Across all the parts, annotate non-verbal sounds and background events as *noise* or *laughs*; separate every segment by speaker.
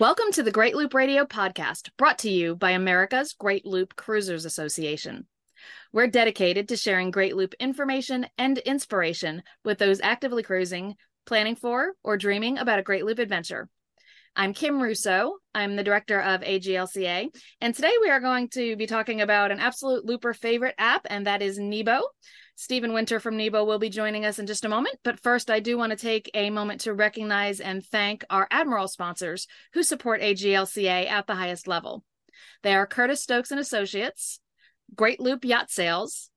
Speaker 1: Welcome to the Great Loop Radio podcast, brought to you by America's Great Loop Cruisers Association. We're dedicated to sharing Great Loop information and inspiration with those actively cruising, planning for, or dreaming about a Great Loop adventure. I'm Kim Russo. I'm the director of AGLCA, and today we are going to be talking about an absolute looper favorite app, and that is Nebo. Stephen Winter from Nebo will be joining us in just a moment. But first, I do want to take a moment to recognize and thank our Admiral sponsors who support AGLCA at the highest level. They are Curtis Stokes and Associates, Great Loop Yacht Sales,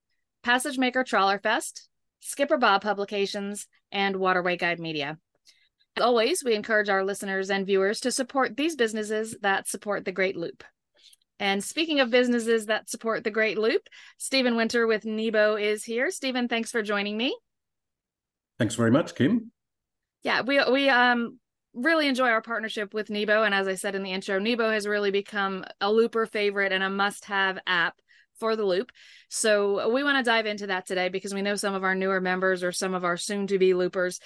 Speaker 1: Passage Maker Trawler Fest, Skipper Bob Publications, and Waterway Guide Media. As always, we encourage our listeners and viewers to support these businesses that support the Great Loop. And speaking of businesses that support the Great Loop, Stephen Winter with Nebo is here. Stephen, thanks for joining me.
Speaker 2: Thanks very much, Kim.
Speaker 1: Yeah, we we um really enjoy our partnership with Nebo, and as I said in the intro, Nebo has really become a Looper favorite and a must-have app for the loop. So we want to dive into that today because we know some of our newer members or some of our soon to be loopers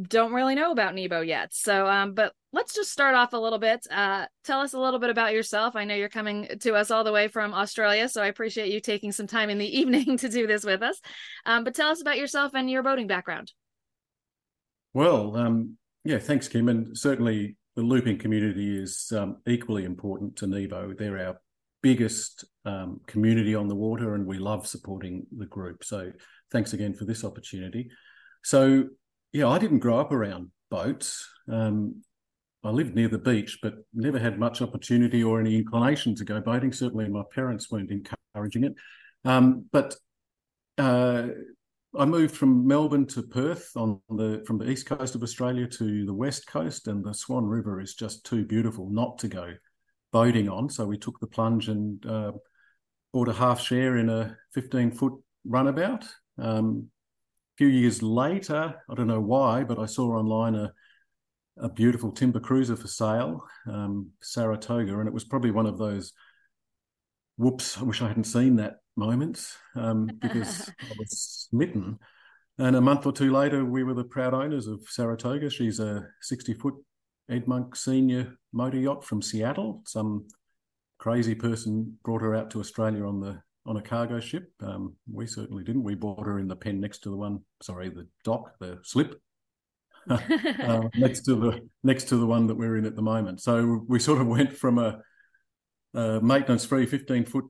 Speaker 1: don't really know about Nebo yet. So, um, but let's just start off a little bit. Uh, tell us a little bit about yourself. I know you're coming to us all the way from Australia, so I appreciate you taking some time in the *laughs* evening to do this with us. Um, but tell us about yourself and your boating background.
Speaker 2: Well, um, yeah, thanks, Kim. And certainly the looping community is um, equally important to Nebo. They're our biggest um, community on the water, and we love supporting the group. So thanks again for this opportunity. So yeah, I didn't grow up around boats. Um, I lived near the beach, but never had much opportunity or any inclination to go boating. Certainly, my parents weren't encouraging it. Um, but uh, I moved from Melbourne to Perth on the from the east coast of Australia to the west coast, and the Swan River is just too beautiful not to go boating on. So we took the plunge and uh, bought a half share in a 15 foot runabout. Um, a few years later, I don't know why, but I saw online a, a beautiful timber cruiser for sale, um, Saratoga, and it was probably one of those whoops, I wish I hadn't seen that moments um, because *laughs* I was smitten. And a month or two later, we were the proud owners of Saratoga. She's a 60 foot Ed Monk Senior motor yacht from Seattle. Some crazy person brought her out to Australia on the on a cargo ship. Um, we certainly didn't. We bought her in the pen next to the one. Sorry, the dock, the slip. *laughs* uh, next to the next to the one that we're in at the moment. So we sort of went from a, a maintenance free 15 foot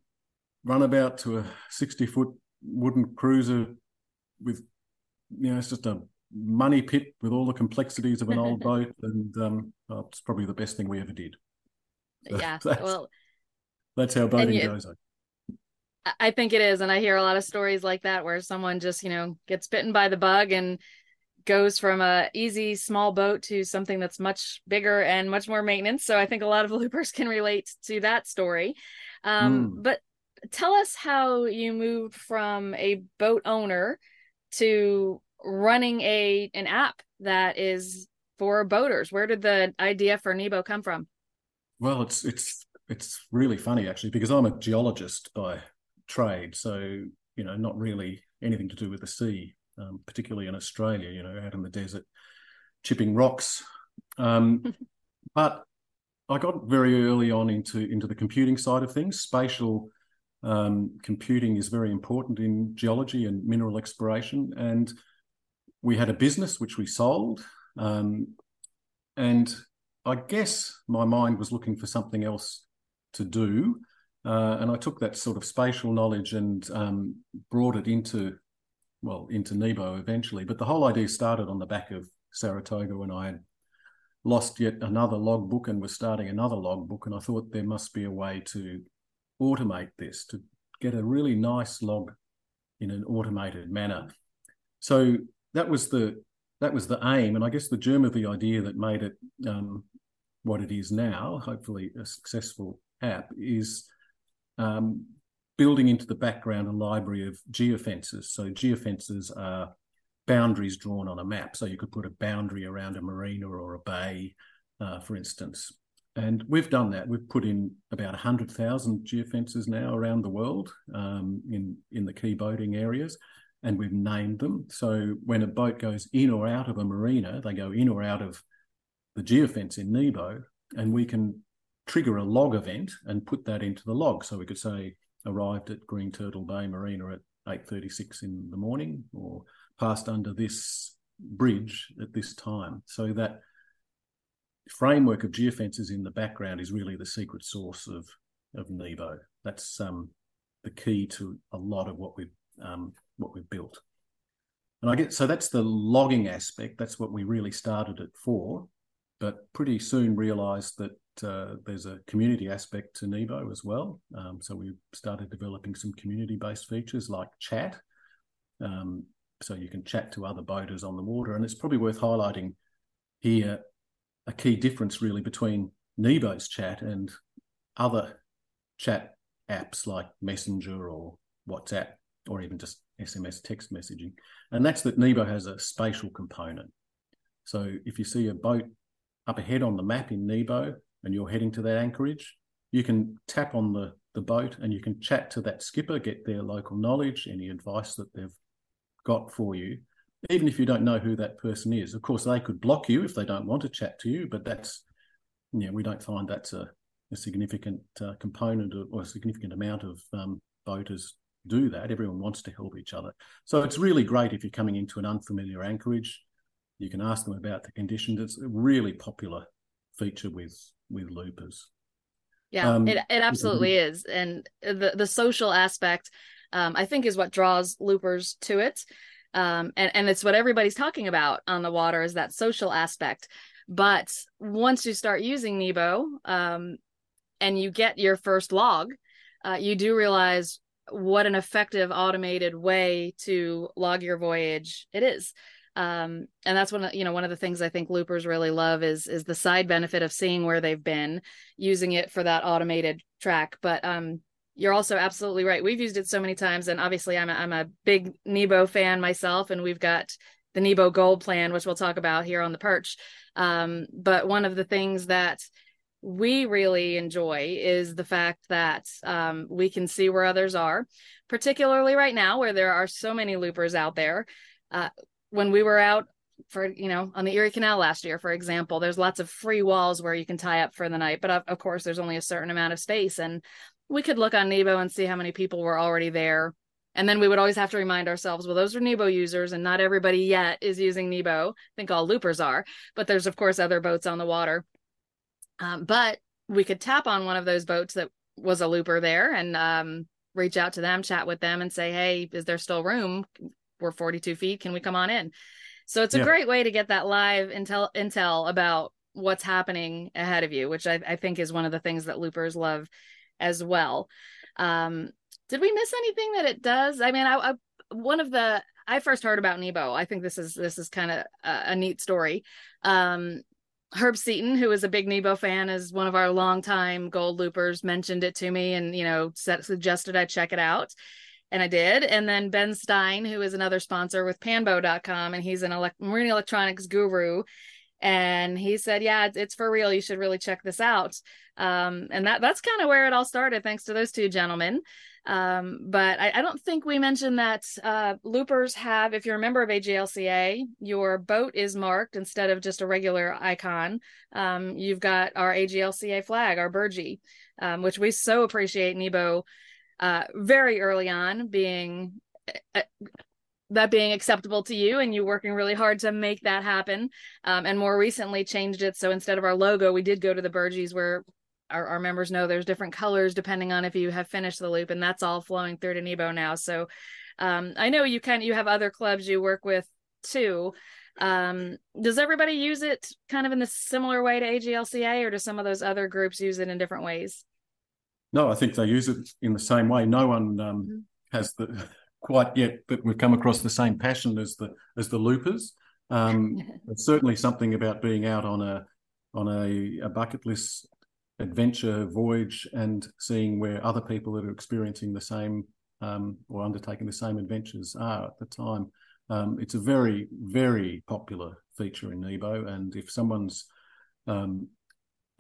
Speaker 2: runabout to a 60 foot wooden cruiser with you know it's just a money pit with all the complexities of an old *laughs* boat, and um, oh, it's probably the best thing we ever did.
Speaker 1: So yeah, *laughs* that's, well,
Speaker 2: that's how boating you, goes.
Speaker 1: I think it is, and I hear a lot of stories like that where someone just you know gets bitten by the bug and goes from a easy small boat to something that's much bigger and much more maintenance. So I think a lot of *laughs* loopers can relate to that story. Um, mm. But tell us how you moved from a boat owner to running a an app that is for boaters. Where did the idea for Nebo come from?
Speaker 2: Well, it's it's it's really funny actually because I'm a geologist by trade, so you know not really anything to do with the sea, um, particularly in Australia. You know, out in the desert, chipping rocks. Um, *laughs* but I got very early on into into the computing side of things. Spatial um, computing is very important in geology and mineral exploration, and we had a business which we sold. Um, and I guess my mind was looking for something else to do. Uh, and I took that sort of spatial knowledge and um, brought it into, well, into Nebo eventually. But the whole idea started on the back of Saratoga when I had lost yet another logbook and was starting another logbook. And I thought there must be a way to automate this, to get a really nice log in an automated manner. So that was the that was the aim, and I guess the germ of the idea that made it um, what it is now, hopefully a successful app, is um, building into the background a library of geofences. So geofences are boundaries drawn on a map. So you could put a boundary around a marina or a bay, uh, for instance. And we've done that. We've put in about 100,000 geofences now around the world um, in, in the key boating areas and we've named them. So when a boat goes in or out of a marina, they go in or out of the geofence in Nebo, and we can trigger a log event and put that into the log. So we could say arrived at Green Turtle Bay Marina at 8.36 in the morning or passed under this bridge at this time. So that framework of geofences in the background is really the secret source of, of Nebo. That's um, the key to a lot of what we've um, what we've built. And I get so that's the logging aspect. That's what we really started it for, but pretty soon realised that uh, there's a community aspect to Nebo as well. Um, so we started developing some community-based features like chat. Um, so you can chat to other boaters on the water, and it's probably worth highlighting here a key difference really between Nebo's chat and other chat apps like Messenger or WhatsApp or even just SMS text messaging. And that's that Nebo has a spatial component. So if you see a boat up ahead on the map in Nebo and you're heading to that anchorage, you can tap on the, the boat and you can chat to that skipper, get their local knowledge, any advice that they've got for you, even if you don't know who that person is. Of course, they could block you if they don't want to chat to you, but that's, yeah, we don't find that's a, a significant uh, component of, or a significant amount of um, boaters do that. Everyone wants to help each other. So it's really great if you're coming into an unfamiliar anchorage. You can ask them about the conditions. It's a really popular feature with with loopers.
Speaker 1: Yeah, um, it it absolutely is, and the the social aspect, um, I think, is what draws loopers to it, um, and and it's what everybody's talking about on the water is that social aspect. But once you start using Nebo, um, and you get your first log, uh, you do realize what an effective automated way to log your voyage it is. Um, and that's one of you know one of the things i think loopers really love is is the side benefit of seeing where they've been using it for that automated track. But um you're also absolutely right. We've used it so many times and obviously i'm a, I'm a big nebo fan myself and we've got the nebo gold plan which we'll talk about here on the perch. Um, but one of the things that we really enjoy is the fact that um, we can see where others are, particularly right now where there are so many loopers out there. Uh, when we were out for you know on the Erie Canal last year, for example, there's lots of free walls where you can tie up for the night, but of, of course there's only a certain amount of space, and we could look on Nebo and see how many people were already there. And then we would always have to remind ourselves, well, those are Nebo users, and not everybody yet is using Nebo. I think all loopers are, but there's of course other boats on the water um, but we could tap on one of those boats that was a looper there and um, reach out to them, chat with them, and say, "Hey, is there still room? We're 42 feet. Can we come on in?" So it's a yeah. great way to get that live intel intel about what's happening ahead of you, which I, I think is one of the things that loopers love as well. Um, did we miss anything that it does? I mean, I, I one of the I first heard about Nebo. I think this is this is kind of a, a, neat story. Um, Herb Seaton, who is a big Nebo fan, is one of our longtime gold loopers, mentioned it to me and, you know, suggested I check it out. And I did. And then Ben Stein, who is another sponsor with panbo.com, and he's an marine electronics guru. And he said, Yeah, it's for real. You should really check this out. Um, and that that's kind of where it all started, thanks to those two gentlemen. Um, but I, I, don't think we mentioned that uh, loopers have, if you're a member of AGLCA, your boat is marked instead of just a regular icon. Um, you've got our AGLCA flag, our Burgee, um, which we so appreciate Nebo uh, very early on being. That being acceptable to you and you working really hard to make that happen. Um, and more recently changed it. So instead of our logo we did go to the burgees where our, our members know there's different colors depending on if you have finished the loop and that's all flowing through to nebo now. So um, i know you of you have other clubs you work with too. Um, does everybody use it kind of in the similar way to aglca or do some of those other groups use it in different ways?
Speaker 2: No i think they use it in the same way. No one um, mm-hmm. has the quite yet but we've come across the same passion as the as the loopers um, *laughs* it's certainly something about being out on a on a, a bucket list adventure voyage and seeing where other people that are experiencing the same um, or undertaking the same adventures are at the time. Um, it's a very, very popular feature in Nebo. And if someone's um,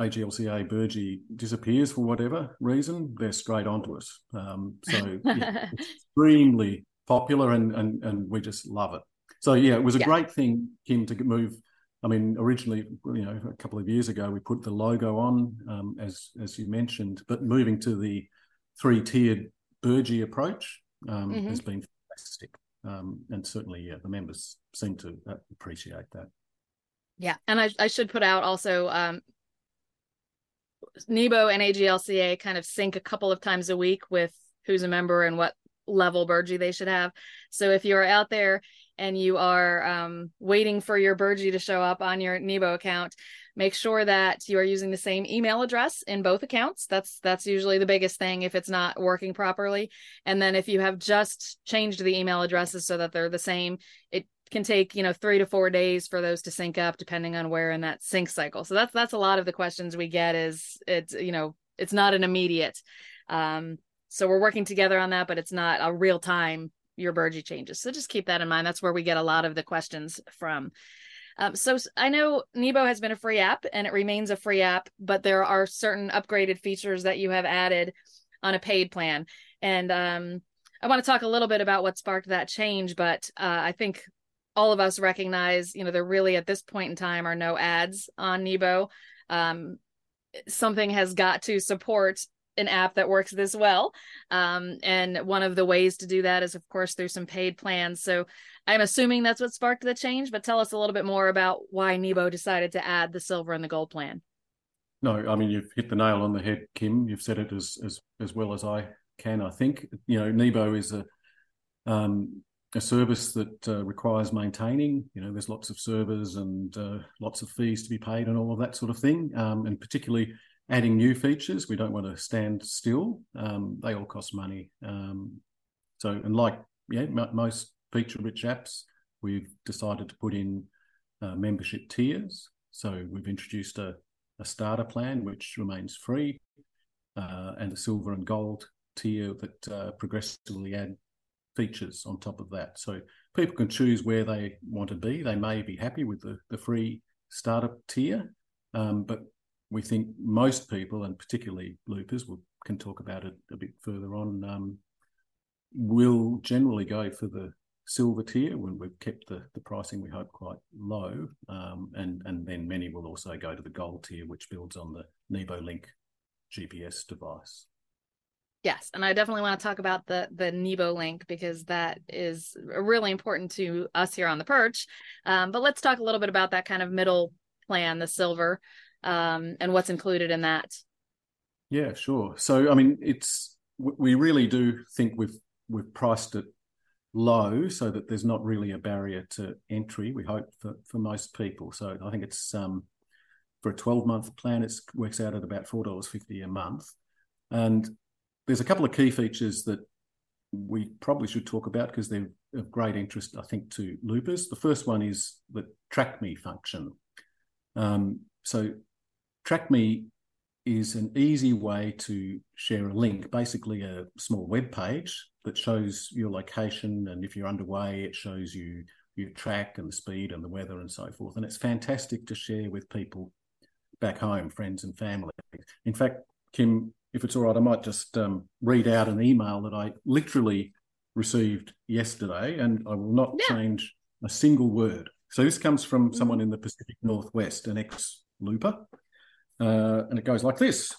Speaker 2: AGLCA Burgee disappears for whatever reason, they're straight onto us. Um, so yeah, *laughs* extremely popular and, and, and we just love it. So yeah, it was a yeah. great thing, Kim, to move I mean, originally, you know, a couple of years ago, we put the logo on, um, as as you mentioned, but moving to the three tiered Burgee approach um, mm-hmm. has been fantastic, um, and certainly, yeah, the members seem to appreciate that.
Speaker 1: Yeah, and I, I should put out also um, NEBO and AGLCA kind of sync a couple of times a week with who's a member and what level Burgee they should have. So if you're out there and you are um, waiting for your Burgee to show up on your NEBO account, make sure that you are using the same email address in both accounts. That's that's usually the biggest thing if it's not working properly. And then if you have just changed the email addresses so that they're the same, it can take you know three to four days for those to sync up depending on where in that sync cycle. So that's that's a lot of the questions we get is it's you know it's not an immediate um so we're working together on that but it's not a real time your Burgee changes. So just keep that in mind. That's where we get a lot of the questions from. Um, so I know Nebo has been a free app and it remains a free app, but there are certain upgraded features that you have added on a paid plan. And um, I want to talk a little bit about what sparked that change, but uh, I think all of us recognize, you know, there really at this point in time are no ads on Nebo. Um, something has got to support an app that works this well. Um, and one of the ways to do that is, of course, through some paid plans. So I'm assuming that's what sparked the change, but tell us a little bit more about why Nebo decided to add the silver and the gold plan.
Speaker 2: No, I mean, you've hit the nail on the head, Kim. You've said it as, as, as well as I can, I think. You know, Nebo is a, um, a service that uh, requires maintaining. You know, there's lots of servers and uh, lots of fees to be paid and all of that sort of thing. Um, and particularly adding new features, we don't want to stand still. Um, they all cost money. Um, so, and like yeah, m- most feature-rich apps, we've decided to put in uh, membership tiers. So we've introduced a, a starter plan which remains free, uh, and a silver and gold tier that uh, progressively add features on top of that. So people can choose where they want to be. They may be happy with the, the free startup tier, um, but we think most people, and particularly loopers, we can talk about it a bit further on, um, will generally go for the silver tier when we've kept the, the pricing we hope quite low um, and and then many will also go to the gold tier which builds on the nebo link gps device
Speaker 1: Yes, and I definitely want to talk about the the Nebo link because that is really important to us here on the perch. Um, but let's talk a little bit about that kind of middle plan, the silver, um, and what's included in that.
Speaker 2: Yeah, sure. So I mean, it's we really do think we've we've priced it low so that there's not really a barrier to entry. We hope for for most people. So I think it's um, for a 12 month plan, it works out at about four dollars fifty a month, and there's a couple of key features that we probably should talk about because they're of great interest, I think, to loopers. The first one is the Track Me function. Um, so, Track Me is an easy way to share a link, basically a small web page that shows your location, and if you're underway, it shows you your track and the speed and the weather and so forth. And it's fantastic to share with people back home, friends and family. In fact, Kim, if it's all right, I might just um, read out an email that I literally received yesterday, and I will not yeah. change a single word. So this comes from mm-hmm. someone in the Pacific Northwest, an ex-looper, uh, and it goes like this.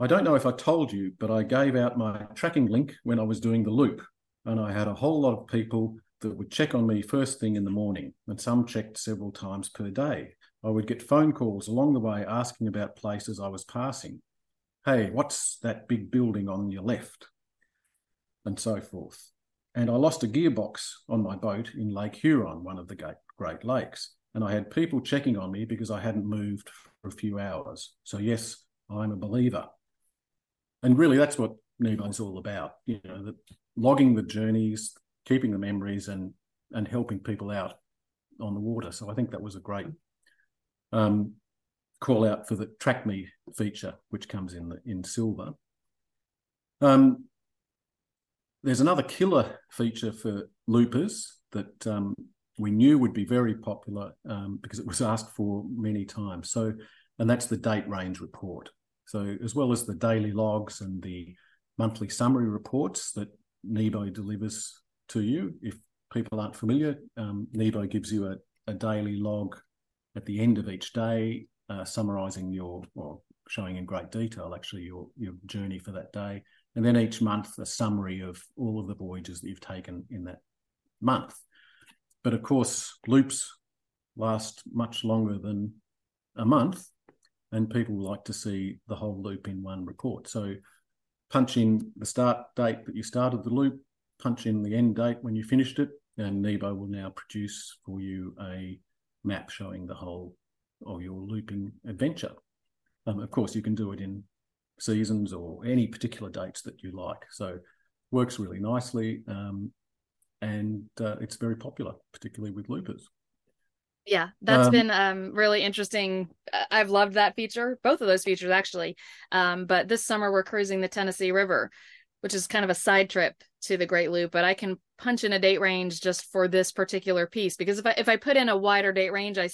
Speaker 2: I don't know if I told you, but I gave out my tracking link when I was doing the loop, and I had a whole lot of people that would check on me first thing in the morning, and some checked several times per day. I would get phone calls along the way asking about places I was passing hey, what's that big building on your left? And so forth. And I lost a gearbox on my boat in Lake Huron, one of the Great Lakes. And I had people checking on me because I hadn't moved for a few hours. So, yes, I'm a believer. And really, that's what Nebo is all about, you know, the, logging the journeys, keeping the memories, and and helping people out on the water. So I think that was a great um, call out for the Track Me feature, which comes in the, in silver. Um, there's another killer feature for loopers that um, we knew would be very popular um, because it was asked for many times. So, and that's the date range report. So, as well as the daily logs and the monthly summary reports that Nebo delivers to you, if people aren't familiar, um, Nebo gives you a, a daily log at the end of each day, uh, summarising your or showing in great detail actually your your journey for that day, and then each month a summary of all of the voyages that you've taken in that month. But of course, loops last much longer than a month, and people like to see the whole loop in one report. So punch in the start date that you started the loop, punch in the end date when you finished it, and Nebo will now produce for you a map showing the whole of your looping adventure. Um, of course, you can do it in seasons or any particular dates that you like. So works really nicely, um, and uh, it's very popular, particularly with loopers.
Speaker 1: Yeah, that's um, been um, really interesting. I've loved that feature, both of those features actually. Um, but this summer we're cruising the Tennessee River, which is kind of a side trip to the Great Loop. But I can punch in a date range just for this particular piece because if I if I put in a wider date range, I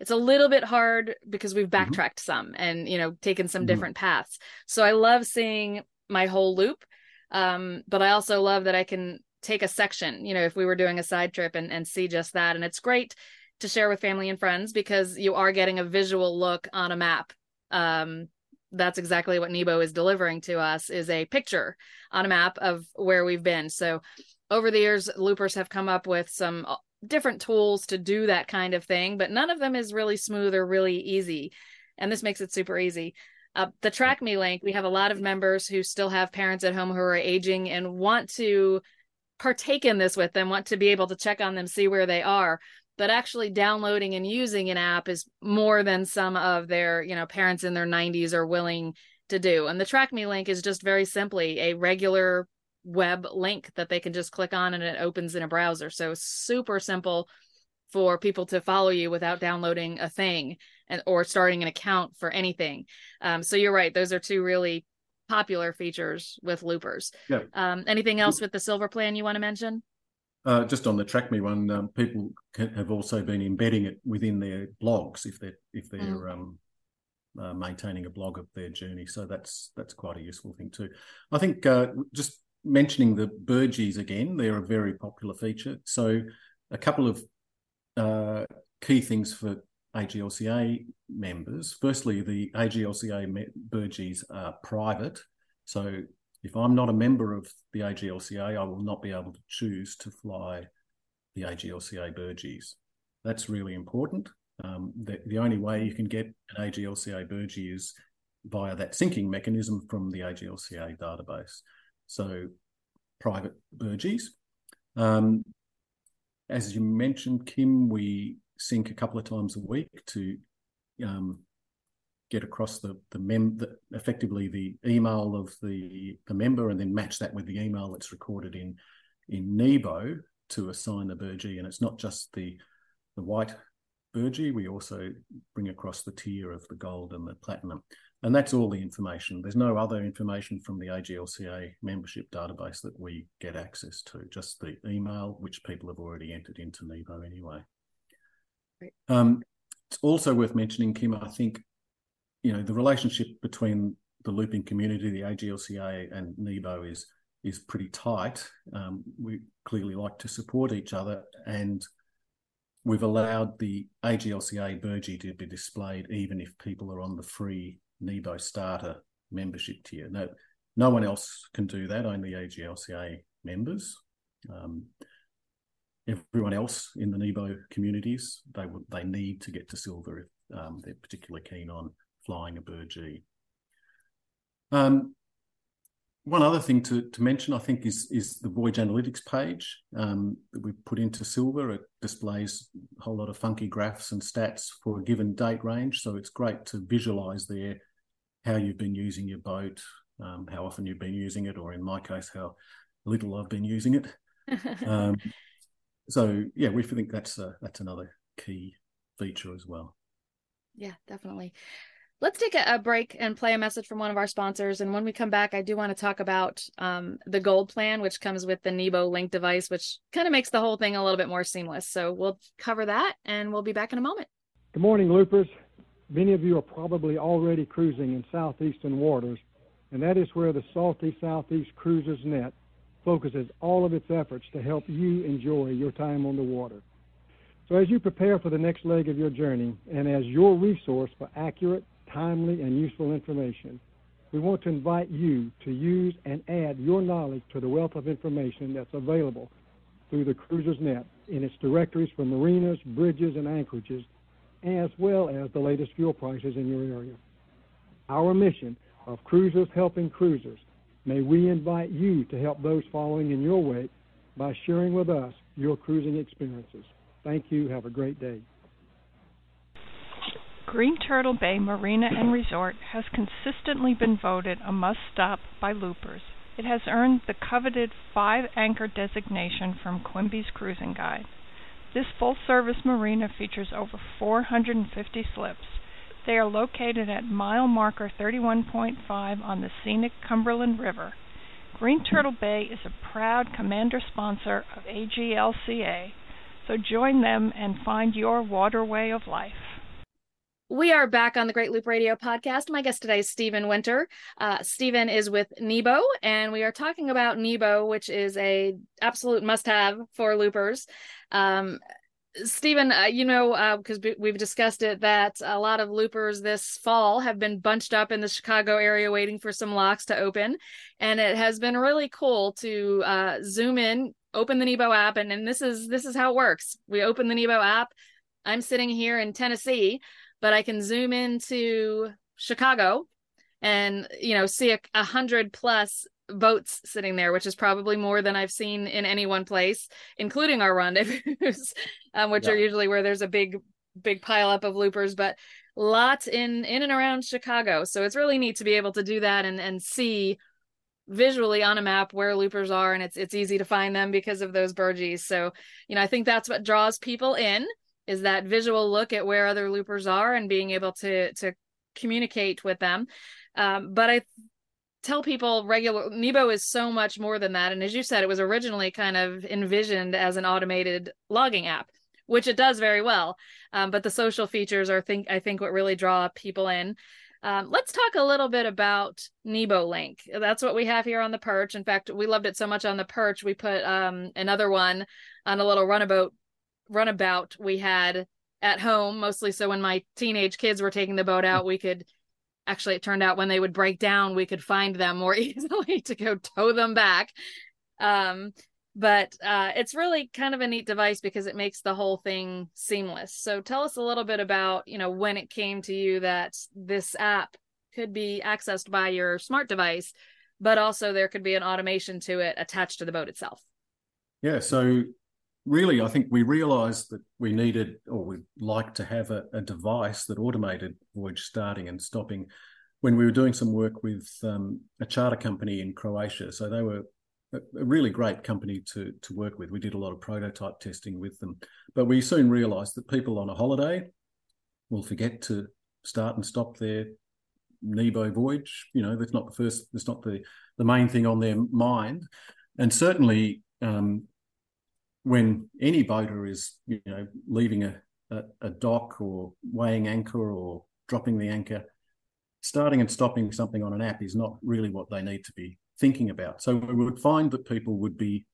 Speaker 1: it's a little bit hard because we've mm-hmm. backtracked mm-hmm. some and you know taken some mm-hmm. different paths. So I love seeing my whole loop, um, but I also love that I can take a section. You know, if we were doing a side trip and and see just that, and it's great to share with family and friends because you are getting a visual look on a map. Um, that's exactly what Nebo is delivering to us is a picture on a map of where we've been. So over the years, loopers have come up with some uh, different tools to do that kind of thing, but none of them is really smooth or really easy. And this makes it super easy. Uh, the Track Me link, we have a lot of members who still have parents at home who are aging and want to partake in this with them, want to be able to check on them, see where they are but actually downloading and using an app is more than some of their you know parents in their 90s are willing to do. And the track me link is just very simply a regular web link that they can just click on and it opens in a browser. So super simple for people to follow you without downloading a thing and or starting an account for anything. Um, so you're right those are two really popular features with loopers. Yeah. um, anything else with the silver plan you want to mention
Speaker 2: uh, just on the TrackMe one, um, people can, have also been embedding it within their blogs if they're if they're mm. um, uh, maintaining a blog of their journey. So that's that's quite a useful thing too. I think uh, just mentioning the Burgees again, they're a very popular feature. So a couple of uh, key things for AGLCA members. Firstly, the AGLCA Burgees are private, so if I'm not a member of the AGLCA, I will not be able to choose to fly the AGLCA Burgees. That's really important. Um, the, the, only way you can get an AGLCA Burgee is via that syncing mechanism from the AGLCA database. So, private Burgees. Um, as you mentioned, Kim, we sync a couple of times a week to um, get across the the mem the, effectively the email of the the member and then match that with the email that's recorded in in Nebo to assign the burgee. And it's not just the the white burgee, we also bring across the tier of the gold and the platinum. And that's all the information. There's no other information from the AGLCA membership database that we get access to, just the email, which people have already entered into Nebo anyway. Um, it's also worth mentioning, Kim, I think you know the relationship between the looping community, the AGLCA and Nebo is is pretty tight. Um, we clearly like to support each other, and we've allowed the AGLCA Burgee to be displayed even if people are on the free Nebo starter membership tier. No, no one else can do that. Only AGLCA members. Um, everyone else in the Nebo communities, they they need to get to silver if um, they're particularly keen on flying a Burgee. Um, one other thing to, to mention, I think, is is the Voyage Analytics page um, that we put into Silver. It displays a whole lot of funky graphs and stats for a given date range. So it's great to visualize there how you've been using your boat, um, how often you've been using it, or in my case, how little I've been using it. *laughs* um, so yeah, we think that's a, that's another key feature as well.
Speaker 1: Yeah, definitely. Let's take a, break and play a message from one of our sponsors. And when we come back, I do want to talk about um, the gold plan, which comes with the Nebo Link device, which kind of makes the whole thing a little bit more seamless. So we'll cover that and we'll be back in a moment.
Speaker 3: Good morning, Loopers. Many of you are probably already cruising in southeastern waters, and that is where the Salty Southeast Cruisers Net focuses all of its efforts to help you enjoy your time on the water. So as you prepare for the next leg of your journey and as your resource for accurate, timely, and useful information, we want to invite you to use and add your knowledge to the wealth of information that's available through the Cruisers Net in its directories for marinas, bridges, and anchorages, as well as the latest fuel prices in your area. Our mission of Cruisers Helping Cruisers, may we invite you to help those following in your wake by sharing with us your cruising experiences. Thank you. Have a great day.
Speaker 4: Green Turtle Bay Marina and Resort has consistently been voted a must stop by loopers. It has earned the coveted five anchor designation from Quimby's Cruising Guide. This full service marina features over 450 slips. They are located at mile marker 31.5 on the scenic Cumberland River. Green Turtle Bay is a proud commander sponsor of AGLCA, so join them and find your waterway of life.
Speaker 1: We are back on the Great Loop Radio podcast. My guest today is Stephen Winter. Uh, Stephen is with Nebo, and we are talking about Nebo, which is a absolute must-have for loopers. Um, Stephen, uh, you know, because uh, we've discussed it, that a lot of loopers this fall have been bunched up in the Chicago area waiting for some locks to open, and it has been really cool to uh, zoom in, open the Nebo app, and, and this is this is how it works. We open the Nebo app. I'm sitting here in Tennessee but I can zoom into Chicago and you know see a, a hundred plus boats sitting there, which is probably more than I've seen in any one place, including our rendezvous, *laughs* um, which yeah. are usually where there's a big big pile up of loopers, but lots in in and around Chicago. So it's really neat to be able to do that and and see visually on a map where loopers are and it's it's easy to find them because of those burgees. So, you know, I think that's what draws people in is that visual look at where other loopers are and being able to to communicate with them um, but i tell people regular nebo is so much more than that and as you said it was originally kind of envisioned as an automated logging app which it does very well um, but the social features are think i think what really draw people in um, let's talk a little bit about Nebo Link. That's what we have here on the perch. In fact, we loved it so much on the perch, we put um, another one on a little runabout runabout we had at home, mostly so when my teenage kids were taking the boat out, we could actually it turned out when they would break down, we could find them more *laughs* easily to go tow them back. Um, but uh, it's really kind of a neat device because it makes the whole thing seamless. So tell us a little bit about, you know, when it came to you that this app could be accessed by your smart device, but also there could be an automation to it attached to the boat itself.
Speaker 2: Yeah, so really, I think we realised that we needed, or we'd like to have a, a, device that automated voyage starting and stopping. When we were doing some work with um, a charter company in Croatia, so they were a, really great company to to work with. We did a lot of prototype testing with them, but we soon realised that people on a holiday will forget to start and stop their Nebo voyage. You know, that's not the first. That's not the the main thing on their mind, and certainly um, when any boater is you know leaving a, a, a dock or weighing anchor or dropping the anchor starting and stopping something on an app is not really what they need to be thinking about. So we would find that people would be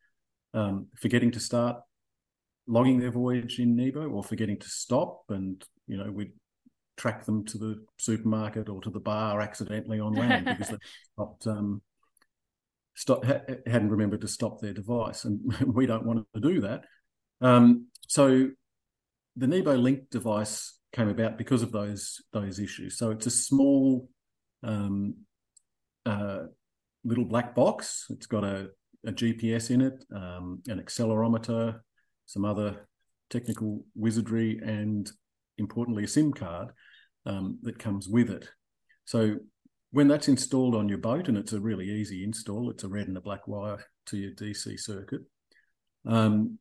Speaker 2: um, forgetting to start logging their voyage in nebo or forgetting to stop and you know we'd track them to the supermarket or to the bar accidentally on land *laughs* because they stopped um, stop, ha- hadn't remembered to stop their device, and *laughs* we don't want to do that. Um, so the Nebo Link device came about because of those those issues. So it's a small um, uh, little black box. It's got a, a GPS in it, um, an accelerometer, some other technical wizardry, and importantly, a SIM card um, that comes with it. So when that's installed on your boat, and it's a really easy install, it's a red and a black wire to your DC circuit. Um,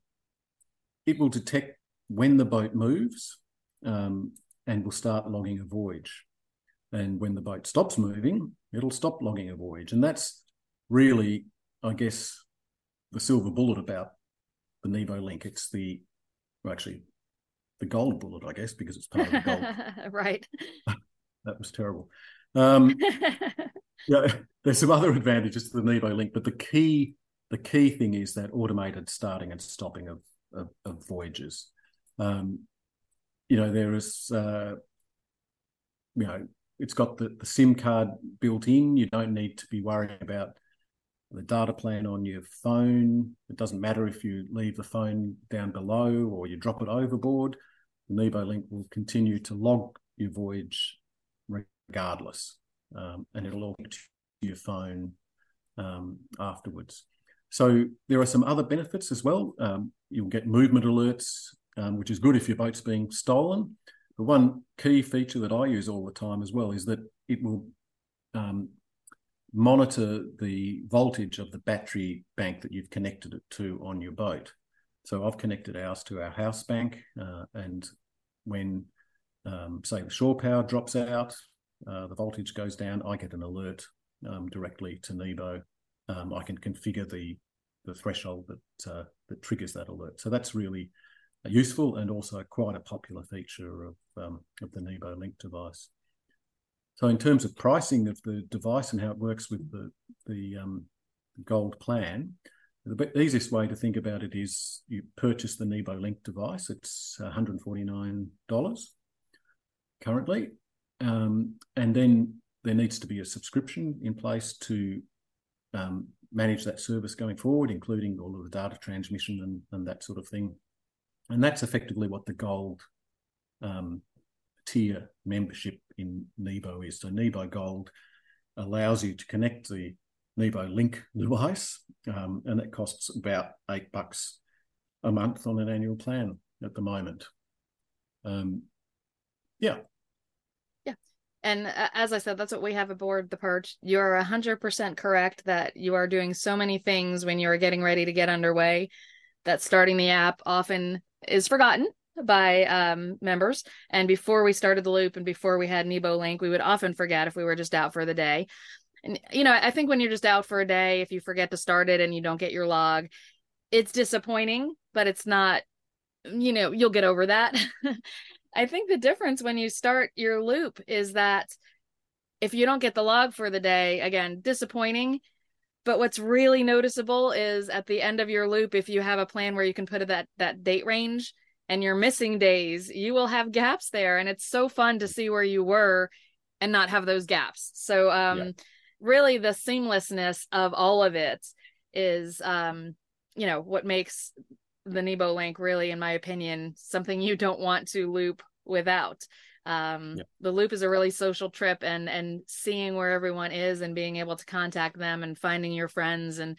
Speaker 2: it will detect when the boat moves um, and will start logging a voyage. And when the boat stops moving, it'll stop logging a voyage. And that's really, I guess, the silver bullet about the Nebo link. It's the, well, actually, the gold bullet, I guess, because it's part of the gold. *laughs*
Speaker 1: right. *laughs*
Speaker 2: that was terrible. Um, *laughs* yeah, *laughs* there's some other advantages to the Nebo link, but the key the key thing is that automated starting and stopping of, of, of voyages. Um, you know, there is, uh, you know, it's got the, the SIM card built in. You don't need to be worrying about the data plan on your phone. It doesn't matter if you leave the phone down below or you drop it overboard. The Nebo Link will continue to log your voyage regardless, um, and it'll all to your phone um, afterwards. So there are some other benefits as well. Um, you'll get movement alerts, um, which is good if your boat's being stolen. The one key feature that I use all the time as well is that it will um, monitor the voltage of the battery bank that you've connected it to on your boat. So I've connected ours to our house bank, uh, and when um, say the shore power drops out, uh, the voltage goes down, I get an alert um, directly to Nebo. Um, I can configure the the threshold that uh, that triggers that alert. So that's really useful and also quite a popular feature of um, of the Nebo Link device. So in terms of pricing of the device and how it works with the the um, gold plan, the easiest way to think about it is you purchase the Nebo Link device. It's $149 currently, um, and then there needs to be a subscription in place to um, manage that service going forward, including all of the data transmission and, and that sort of thing. And that's effectively what the gold um, tier membership in Nebo is. So Nebo Gold allows you to connect the Nebo Link device, um, and it costs about eight bucks a month on an annual plan at the moment. Um, yeah.
Speaker 1: Yeah. And uh, as I said, that's what we have aboard the Perch. You're 100% correct that you are doing so many things when you're getting ready to get underway that starting the app often is forgotten by um, members. And before we started the loop and before we had Nebo Link, we would often forget if we were just out for the day. And, you know, I think when you're just out for a day, if you forget to start it and you don't get your log, it's disappointing, but it's not, you know, you'll get over that. *laughs* I think the difference when you start your loop is that if you don't get the log for the day, again, disappointing. But what's really noticeable is at the end of your loop, if you have a plan where you can put that that date range and you're missing days, you will have gaps there. And it's so fun to see where you were and not have those gaps. So um yeah. really the seamlessness of all of it is um, you know, what makes the Nebo link really, in my opinion, something you don't want to loop without. Um, yeah. The loop is a really social trip, and and seeing where everyone is and being able to contact them and finding your friends and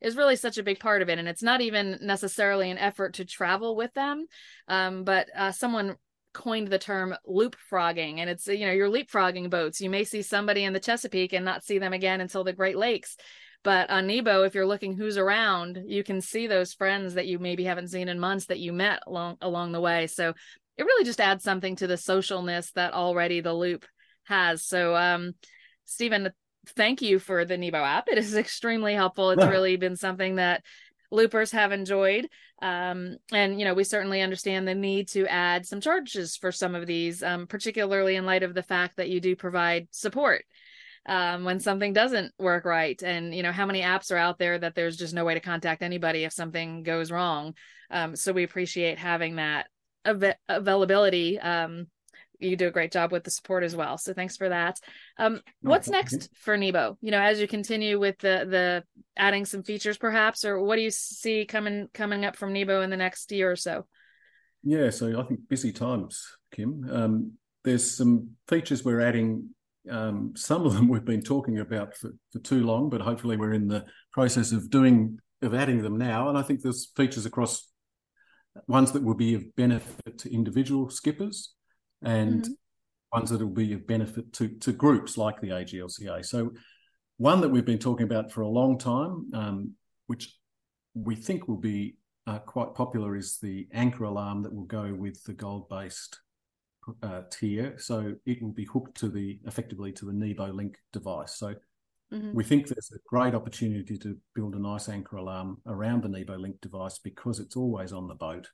Speaker 1: is really such a big part of it. And it's not even necessarily an effort to travel with them, um, but uh, someone coined the term loop frogging and it's you know you're leapfrogging boats you may see somebody in the chesapeake and not see them again until the great lakes but on nebo if you're looking who's around you can see those friends that you maybe haven't seen in months that you met along along the way. So it really just adds something to the socialness that already the loop has. So um stephen thank you for the nebo app. It is *laughs* extremely helpful. It's yeah. really been something that loopers have enjoyed. Um, and you know, we certainly understand the need to add some charges for some of these, um, particularly in light of the fact that you do provide support um, when something doesn't work right. And you know, how many apps are out there that there's just no way to contact anybody if something goes wrong. Um, so we appreciate having that av- availability um, you do a great job with the support as well. So thanks for that. Um, what's next for Nebo? You know, as you continue with the the adding some features, perhaps, or what do you see coming coming up from Nebo in the next year or so?
Speaker 2: Yeah, so I think busy times, Kim. Um, there's some features we're adding. Um, some of them we've been talking about for, for too long, but hopefully we're in the process of doing of adding them now. And I think there's features across ones that will be of benefit to individual skippers and mm-hmm. ones that will be of benefit to, to groups like the AGLCA. So, one that we've been talking about for a long time, um, which we think will be uh, quite popular, is the anchor alarm that will go with the gold based uh, tier. So, it will be hooked to the effectively to the Nebo Link device. So, Mm-hmm. We think there's a great opportunity to build a nice anchor alarm around the Nebo Link device because it's always on the boat.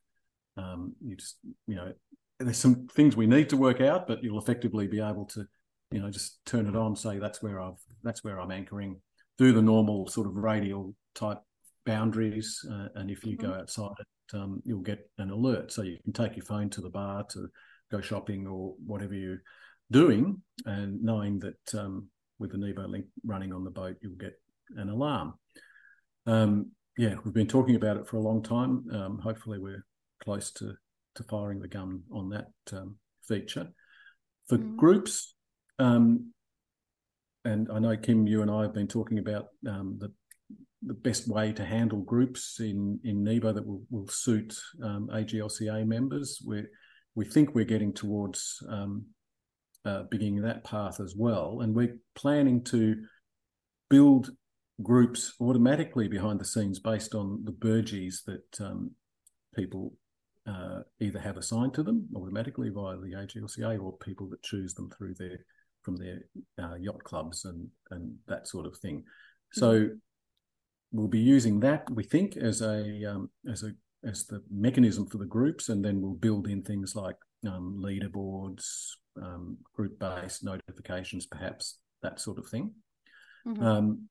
Speaker 2: Um, you just, you know, there's some things we need to work out, but you'll effectively be able to, you know, just turn it on, say that's where I've that's where I'm anchoring, do the normal sort of radial type boundaries, uh, and if you
Speaker 1: Mm-hmm.
Speaker 2: go outside it, um, you'll get an alert. So you can take your phone to the bar to go shopping or whatever you're doing, and knowing that um, with the Nebo link running on the boat, you'll get an alarm. Um, yeah, we've been talking about it for a long time. Um, hopefully, we're close to to firing the gun on that um, feature. For
Speaker 1: Mhm.
Speaker 2: groups, um, and I know Kim, you and I have been talking about um, the the best way to handle groups in in Nebo that will, will suit um, AGLCA members. We we think we're getting towards um, uh, beginning that path as well, and we're planning to build groups automatically behind the scenes based on the burgees that um, people uh, either have assigned to them automatically via the AGLCA or people that choose them through their from their uh, yacht clubs and and that sort of thing. So we'll be using that we think as a um, as a as the mechanism for the groups, and then we'll build in things like um, leaderboards, um, group based notifications, perhaps that sort of thing.
Speaker 1: Mhm.
Speaker 2: Um,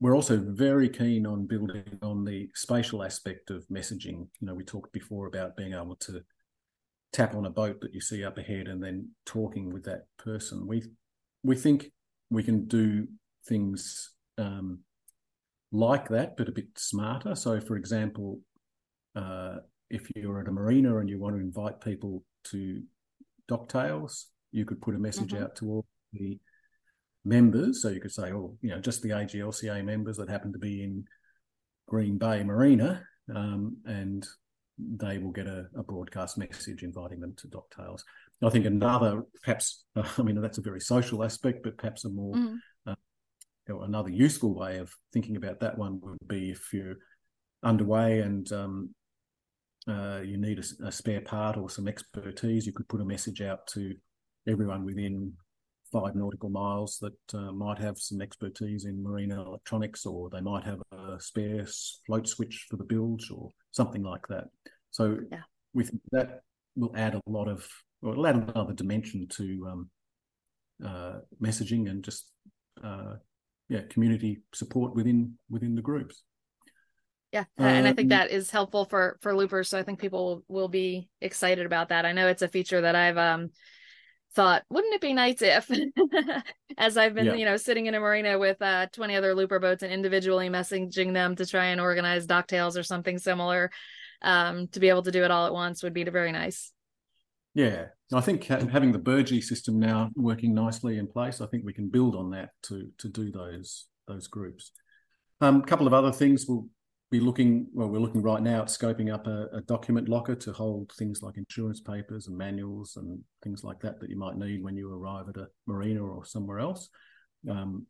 Speaker 2: we're also very keen on building on the spatial aspect of messaging. You know, we talked before about being able to tap on a boat that you see up ahead and then talking with that person. We we think we can do things um, like that, but a bit smarter. So, for example, uh, if you're at a marina and you want to invite people to Docktails, you could put a message
Speaker 1: Mhm.
Speaker 2: out to all the members. So you could say, oh, you know, just the AGLCA members that happen to be in Green Bay Marina, um, and they will get a, a broadcast message inviting them to Docktails. I think another, perhaps, *laughs* I mean, that's a very social aspect, but perhaps a more
Speaker 1: Mhm.
Speaker 2: you know, another useful way of thinking about that one would be if you're underway and um, uh, you need a, a spare part or some expertise, you could put a message out to everyone within five nautical miles that uh, might have some expertise in marine electronics, or they might have a spare float switch for the bilge, or something like that. So
Speaker 1: Yeah.
Speaker 2: we think that will add a lot of, or it'll add another dimension to um, uh, messaging and just uh, yeah community support within within the groups.
Speaker 1: Yeah, and I think
Speaker 2: Um,
Speaker 1: that is helpful for for loopers. So I think people will, will be excited about that. I know it's a feature that I've um thought, wouldn't it be nice if, *laughs* as I've been
Speaker 2: Yeah.
Speaker 1: you know sitting in a marina with uh 20 other looper boats and individually messaging them to try and organize docktails or something similar, um to be able to do it all at once would be very nice.
Speaker 2: Yeah, I think having the Burgee system now working nicely in place, I think we can build on that to to do those those groups. Um, a couple of other things we'll be looking. Well, we're looking right now at scoping up a, a document locker to hold things like insurance papers and manuals and things like that that you might need when you arrive at a marina or somewhere else. Um,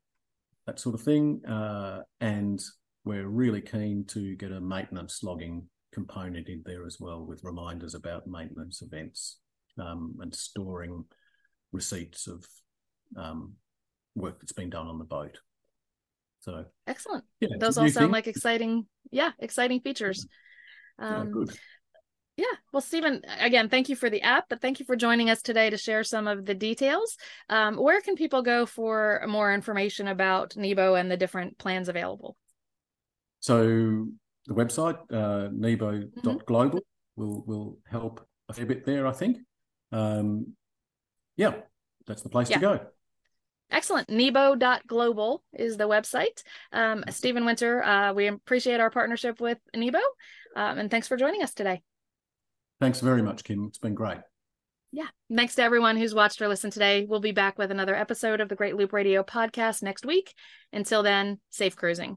Speaker 2: that sort of thing, uh, and we're really keen to get a maintenance logging component in there as well, with reminders about maintenance events um, and storing receipts of um, work that's been done on the boat. So
Speaker 1: Excellent.
Speaker 2: yeah,
Speaker 1: Those all sound
Speaker 2: thing.
Speaker 1: like exciting, yeah, exciting features.
Speaker 2: Yeah,
Speaker 1: Um,
Speaker 2: good.
Speaker 1: Yeah. Well, Stephen, again, thank you for the app, but thank you for joining us today to share some of the details. Um, where can people go for more information about Nebo and the different plans available?
Speaker 2: So the website uh,
Speaker 1: Mm-hmm.
Speaker 2: nebo.global will will help a fair bit there, I think. Um, yeah, that's the place
Speaker 1: Yeah.
Speaker 2: to go.
Speaker 1: Excellent. Nebo.global is the website. Um, Stephen Winter, uh, we appreciate our partnership with Nebo, um, and thanks for joining us today.
Speaker 2: Thanks very much, Kim. It's been great.
Speaker 1: Yeah. Thanks to everyone who's watched or listened today. We'll be back with another episode of the Great Loop Radio podcast next week. Until then, safe cruising.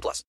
Speaker 5: 18 plus.